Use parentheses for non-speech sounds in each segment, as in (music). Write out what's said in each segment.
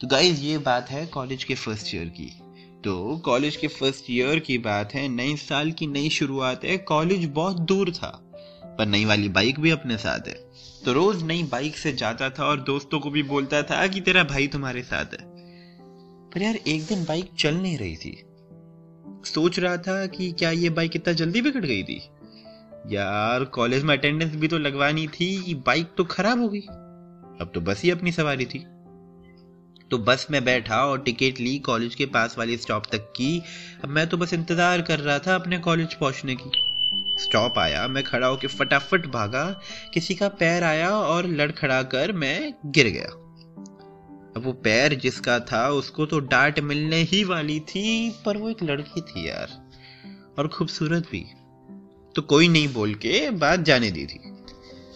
तो गाइज़ ये बात है कॉलेज के फ़र्स्ट ईयर की। तो कॉलेज के फ़र्स्ट ईयर की बात है, नई साल की नई शुरुआत है कॉलेज बहुत दूर था, पर नई वाली बाइक भी अपने साथ है। तो रोज नई बाइक से जाता था और दोस्तों को भी बोलता था कि तेरा भाई तुम्हारे साथ है। पर यार, एक दिन बाइक चल नहीं रही थी। सोच रहा था कि क्या ये बाइक इतना जल्दी बिगड़ गई थी? यार कॉलेज में अटेंडेंस भी तो लगवानी थी बाइक तो खराब हो गई। अब तो बस ही अपनी सवारी थी। तो बस में बैठा और टिकट ली कॉलेज के पास वाली स्टॉप तक की। अब मैं तो बस इंतज़ार कर रहा था अपने कॉलेज पहुँचने की। स्टॉप आया, मैं खड़ा होकर फटाफट भागा। किसी का पैर आया और लड़खड़ा कर मैं गिर गया। अब वो पैर जिसका था, उसको तो डांट मिलने ही वाली थी, पर वो एक लड़की थी यार, और खूबसूरत भी। तो कोई नहीं बोल के बात जाने दी थी।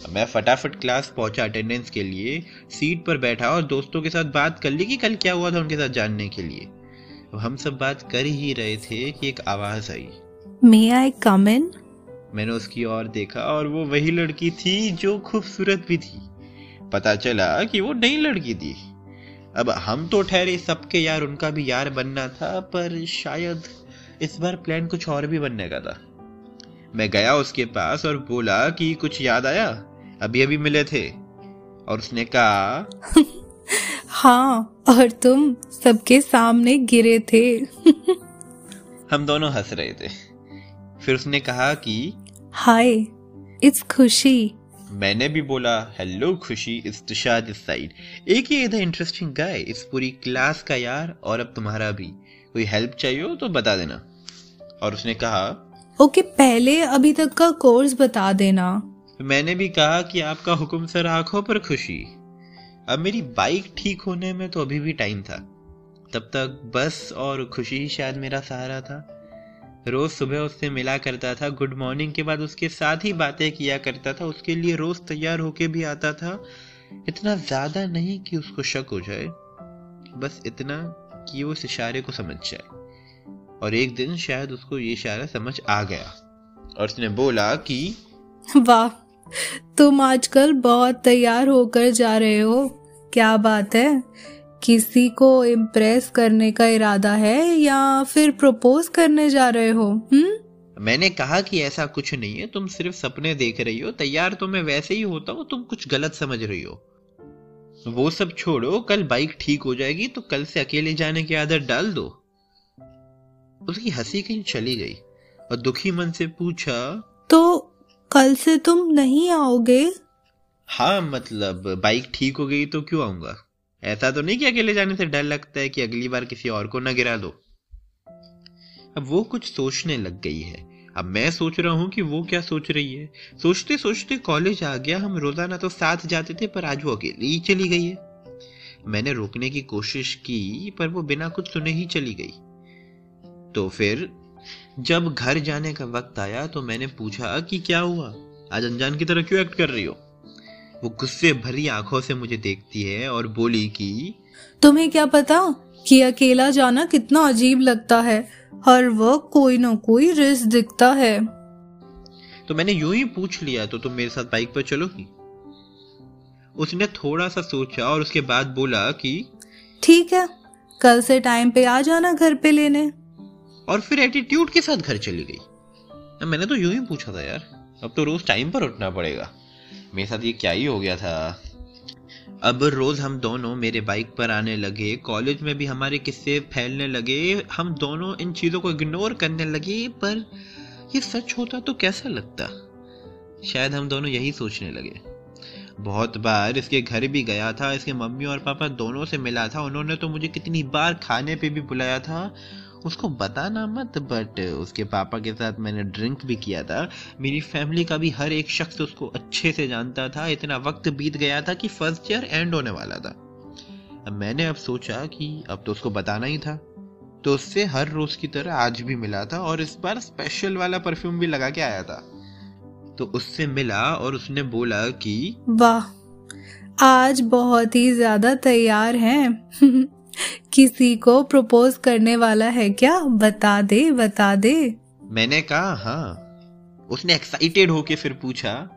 मैं फटाफट क्लास पहुँचा अटेंडेंस के लिए सीट पर बैठा और दोस्तों के साथ बात कर ली कि कल क्या हुआ था उनके साथ जानने के लिए। अब हम सब बात कर ही रहे थे कि एक आवाज़ आई। मे आई कम इन मैंने उसकी ओर देखा और वो वही लड़की थी जो खूबसूरत भी थी। पता चला कि वो नई लड़की थी। अब हम तो ठहरे सबके यार उनका भी यार बनना था पर शायद इस बार प्लान कुछ और भी बनने का था। मैं गया उसके पास और बोला कि कुछ याद आया? अभी अभी मिले थे और उसने कहा (laughs) हाँ और तुम सबके सामने गिरे थे। (laughs) हम दोनों हंस रहे थे। फिर उसने कहा कि हाय इट्स खुशी। मैंने भी बोला हेलो खुशी इस तुषार इस साइड। एक ही इधर इंटरेस्टिंग गाय इस पूरी क्लास का यार और अब तुम्हारा भी। कोई हेल्प चाहिए हो तो बता देना। और उसने कहा ओके okay, पहले अभी तक का कोर्स बता देना। मैंने भी कहा कि आपका हुक्म सर आँखों पर खुशी। अब मेरी बाइक ठीक होने में तो अभी भी टाइम था। तब तक बस और खुशी ही शायद मेरा सहारा था। रोज सुबह उससे मिला करता था, गुड मॉर्निंग के बाद उसके साथ ही बातें किया करता था, उसके लिए रोज तैयार होके भी आता था। इतना ज़्यादा नहीं कि उसको शक हो जाए, बस इतना कि वो इस इशारे को समझ जाए। और एक दिन शायद उसको ये इशारा समझ आ गया। और उसने बोला कि, वाह तुम आजकल बहुत तैयार होकर जा रहे हो। क्या बात है? किसी को इम्प्रेस करने का इरादा है या फिर प्रपोज करने जा रहे हो हम्म? मैंने कहा कि ऐसा कुछ नहीं है तुम सिर्फ़ सपने देख रही हो तैयार तो मैं वैसे ही होता हूँ तुम कुछ गलत समझ रही हो। वो सब छोड़ो कल बाइक ठीक हो जाएगी तो कल से अकेले जाने की आदत डाल दो। उसकी हँसी कहीं चली गई और दुखी मन से पूछा तो कल से तुम नहीं आओगे? हाँ मतलब बाइक ठीक हो गई तो क्यों आऊँगा? ऐसा तो नहीं कि अकेले जाने से डर लगता है कि अगली बार किसी और को न गिरा दो। अब वो कुछ सोचने लग गई है। अब मैं सोच रहा हूँ कि वो क्या सोच रही है। सोचते सोचते कॉलेज आ गया। हम रोज़ाना तो साथ जाते थे, पर आज वो अकेली ही चली गई है। मैंने रोकने की कोशिश की, पर वो बिना कुछ सुने ही चली गई। तो फिर जब घर जाने का वक्त आया तो मैंने पूछा कि क्या हुआ? आज अनजान की तरह क्यों एक्ट कर रही हो? वो गुस्से भरी आँखों से मुझे देखती है और बोली कि तुम्हें क्या पता कि अकेला जाना कितना अजीब लगता है? हर वक्त कोई ना कोई रिस्क दिखता है। तो मैंने यूँ ही पूछ लिया तो तुम मेरे साथ बाइक पर चलोगी? उसने थोड़ा सा सोचा और उसके बाद बोला कि ठीक है कल से टाइम पे आ जाना घर पे लेने। और फिर एटीट्यूड के साथ घर चली गई। मैंने तो यूँ ही पूछा था यार, अब तो रोज टाइम पर उठना पड़ेगा। मेरे साथ ये क्या ही हो गया था। अब रोज हम दोनों मेरे बाइक पर आने लगे कॉलेज में भी हमारे किस्से फैलने लगे, हम दोनों इन चीज़ों को इग्नोर करने लगे, पर ये सच होता तो कैसा लगता? शायद हम दोनों यही सोचने लगे। बहुत बार इसके घर भी गया था, इसके मम्मी और पापा दोनों से मिला था, उन्होंने तो मुझे कितनी बार खाने पे भी बुलाया था उसको बताना मत बट उसके पापा के साथ मैंने ड्रिंक भी किया था। मेरी फैमिली का भी हर एक शख्स उसको अच्छे से जानता था। इतना वक्त बीत गया था कि फ़र्स्ट ईयर एंड होने वाला था। मैंने अब सोचा कि अब तो उसको बताना ही था। तो उससे हर रोज की तरह आज भी मिला था और इस बार स्पेशल वाला परफ्यूम भी लगा के आया था। तो उससे मिला और उसने बोला कि वाह, आज बहुत ही ज़्यादा तैयार हैं। (laughs) किसी को प्रपोज करने वाला है क्या? बता दे बता दे। मैंने कहा हाँ। उसने एक्साइटेड होके फिर पूछा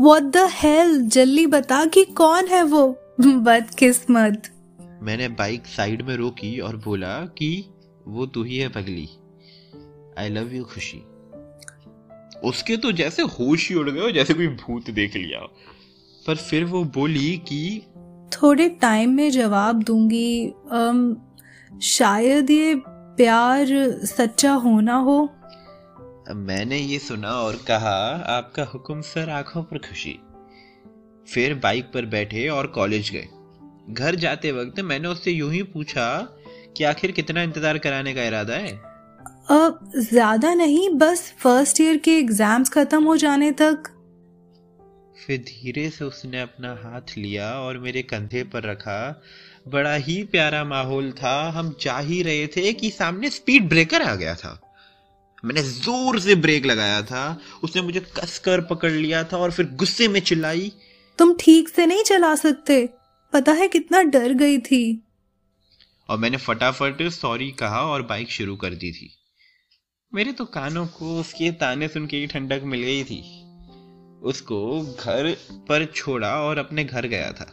What द हेल जल्दी बता कि कौन है वो? (laughs) बदकिस्मत। मैंने बाइक साइड में रोकी और बोला कि वो तू ही है पगली। आई लव यू खुशी। उसके तो जैसे होश ही उड़ गए जैसे कोई भूत देख लिया। पर फिर वो बोली कि थोड़े टाइम में जवाब दूँगी। अम, शायद ये प्यार सच्चा होना हो। मैंने ये सुना और कहा आपका हुक्म सर आँखों पर खुशी। फिर बाइक पर बैठे और कॉलेज गए। घर जाते वक्त मैंने उससे यूँ ही पूछा कि आखिर कितना इंतज़ार कराने का इरादा है? अब ज़्यादा नहीं बस फ़र्स्ट ईयर के एग्ज़ाम्स खत्म हो जाने तक फिर धीरे से उसने अपना हाथ लिया और मेरे कंधे पर रखा। बड़ा ही प्यारा माहौल था। हम जा ही रहे थे कि सामने स्पीड ब्रेकर आ गया था। मैंने ज़ोर से ब्रेक लगाया था। उसने मुझे कसकर पकड़ लिया था और फिर गुस्से में चिल्लाई। तुम ठीक से नहीं चला सकते। पता है कितना डर गई थी। और मैंने फटाफट सॉरी कहा और बाइक शुरू कर दी थी। मेरे तो कानों को उसके ताने सुन के ही ठंडक मिल गई थी। उसको घर पर छोड़ा और अपने घर गया था।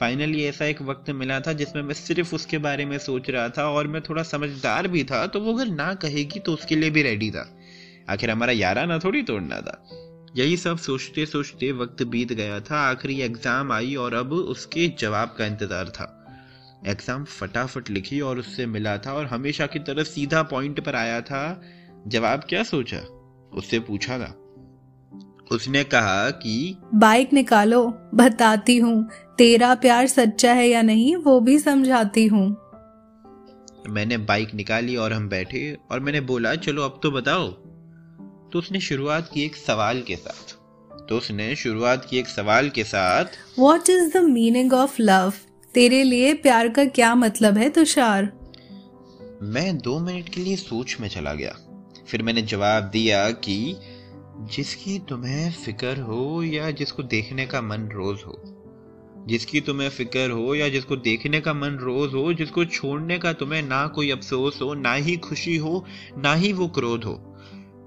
फाइनली ऐसा एक वक्त मिला था जिसमें मैं सिर्फ़ उसके बारे में सोच रहा था और मैं थोड़ा समझदार भी था तो वो अगर ना कहेगी तो उसके लिए भी रेडी था। आखिर हमारा यारा ना थोड़ी तोड़ना था। यही सब सोचते सोचते वक्त बीत गया था। आखिरी एग्ज़ाम आई और अब उसके जवाब का इंतज़ार था। एग्ज़ाम फटाफट लिखी और उससे मिला था और हमेशा की तरह सीधा पॉइंट पर आया था। जवाब क्या सोचा? उससे पूछा था। उसने कहा कि बाइक निकालो बताती हूँ तेरा प्यार सच्चा है या नहीं वो भी समझाती हूँ। मैंने बाइक निकाली और हम बैठे और मैंने बोला चलो अब तो बताओ। तो उसने शुरुआत की एक सवाल के साथ। तो उसने शुरुआत की एक सवाल के साथ what is the meaning of love तेरे लिए प्यार का क्या मतलब है तुषार? मैं दो मिनट के लिए सोच में चला गया। फिर मैंने जवाब दिया कि जिसकी तुम्हें फ़िक्र हो या जिसको देखने का मन रोज हो। जिसकी तुम्हें फ़िक्र हो या जिसको देखने का मन रोज हो, जिसको छोड़ने का तुम्हें ना कोई अफसोस हो, ना ही खुशी हो, ना ही वो क्रोध हो।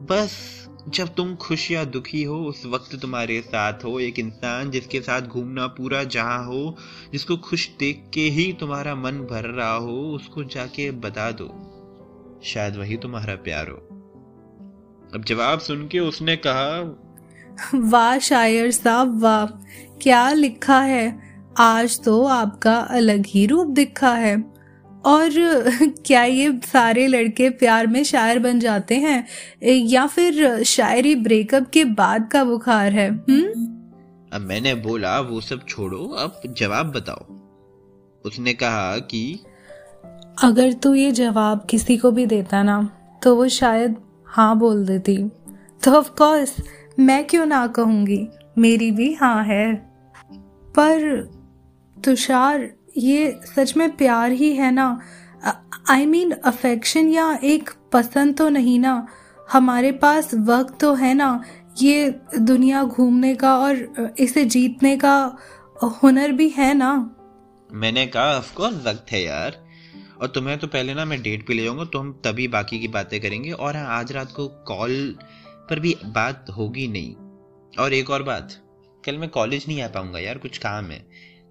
बस जब तुम खुश या दुखी हो, उस वक्त तुम्हारे साथ हो एक इंसान जिसके साथ घूमना पूरा जहाँ हो, जिसको खुश देख के ही तुम्हारा मन भर रहा हो, उसको जाके बता दो। शायद वही तुम्हारा प्यार हो। अब जवाब सुन के उसने कहा वाह शायर साहब वाह। क्या लिखा है? आज तो आपका अलग ही रूप दिखा है। और (laughs) क्या ये सारे लड़के प्यार में शायर बन जाते हैं? या फिर शायरी ब्रेकअप के बाद का बुखार है हम्म? अब मैंने बोला वो सब छोड़ो अब जवाब बताओ। उसने कहा कि अगर तू ये जवाब किसी को भी देता ना तो वो शायद हाँ बोल देती। तो ऑफ़ कोर्स मैं क्यों ना कहूँगी? मेरी भी हाँ है। पर तुषार, ये सच में प्यार ही है ना? आई मीन अफेक्शन या एक पसंद तो नहीं ना? हमारे पास वक्त तो है ना? ये दुनिया घूमने का और इसे जीतने का हुनर भी है ना? मैंने कहा ऑफ़ कोर्स वक्त है यार। और तुम्हें तो पहले ना मैं डेट पे ले जाऊँगा तो हम तभी बाकी की बातें करेंगे और हाँ आज रात को कॉल पर भी बात होगी नहीं। और एक और बात कल मैं कॉलेज नहीं आ पाऊँगा यार कुछ काम है।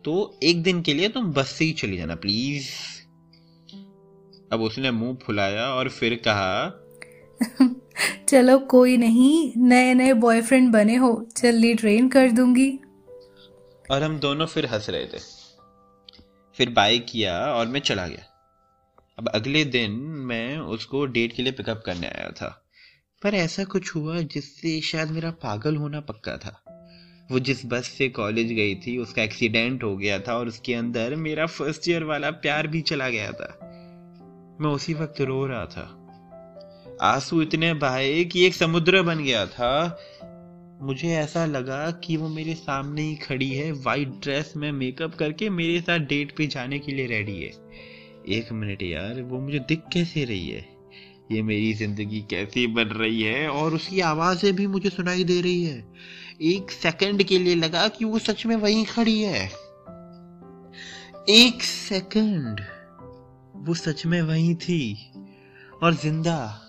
तो एक दिन के लिए तुम बस से ही चले जाना प्लीज़ अब उसने मुँह फुलाया और फिर कहा (laughs) चलो कोई नहीं नए नए बॉयफ्रेंड बने हो जल्दी ट्रेन कर दूँगी। और हम दोनों फिर हंस रहे थे। फिर बाय किया और मैं चला गया। अब अगले दिन मैं उसको डेट के लिए पिकअप करने आया था। पर ऐसा कुछ हुआ जिससे शायद मेरा पागल होना पक्का था। वो जिस बस से कॉलेज गई थी, उसका एक्सीडेंट हो गया था और उसके अंदर मेरा फ़र्स्ट ईयर वाला प्यार भी चला गया था। मैं उसी वक्त रो रहा था। आँसू इतने बहाए कि एक समुद्र बन गया था। मुझे ऐसा लगा कि वो मेरे सामने ही खड़ी है। वाइट ड्रेस में मेकअप करके मेरे साथ डेट पे जाने के लिए रेडी है। एक मिनट यार, वो मुझे दिख कैसे रही है? ये मेरी ज़िंदगी कैसी बन रही है और उसकी आवाज़ें भी मुझे सुनाई दे रही है। एक सेकंड के लिए लगा कि वो सच में वहीं खड़ी है। एक सेकंड वो सच में वहीं थी। और ज़िंदा,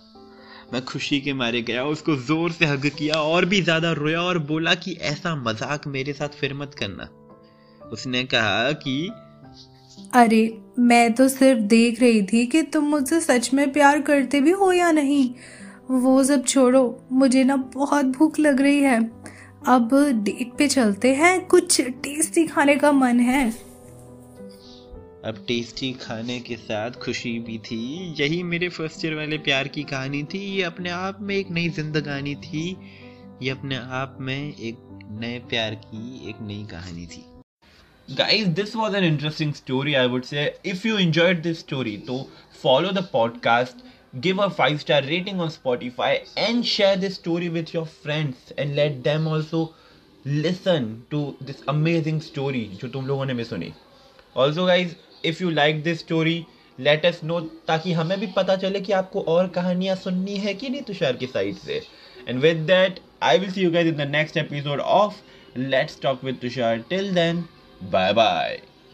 मैं खुशी के मारे गया, उसको ज़ोर से हग किया, और भी ज़्यादा रोया और बोला कि ऐसा मज़ाक मेरे साथ फिर मत करना। उसने कहा कि अरे, मैं तो सिर्फ़ देख रही थी कि तुम मुझसे सच में प्यार करते भी हो या नहीं। वो सब छोड़ो, मुझे ना बहुत भूख लग रही है। अब डेट पे चलते हैं, कुछ टेस्टी खाने का मन है। अब टेस्टी खाने के साथ खुशी भी थी। यही मेरे फ़र्स्ट ईयर वाले प्यार की कहानी थी। ये अपने आप में एक नई जिंदगानी थी। ये अपने आप में एक नए प्यार की एक नई कहानी थी। Guys this was an interesting story I would say if you enjoyed this story तो follow the podcast give a five star rating on Spotify and share this story with your friends and let them also listen to this amazing story जो तुम लोगों ने भी सुनी also guys if you like this story let us know ताकि हमें भी पता चले कि आपको और कहानियाँ सुननी है कि नहीं तुषार की साइड से। And with that I will see you guys in the next episode of let's talk with Tushar till then bye bye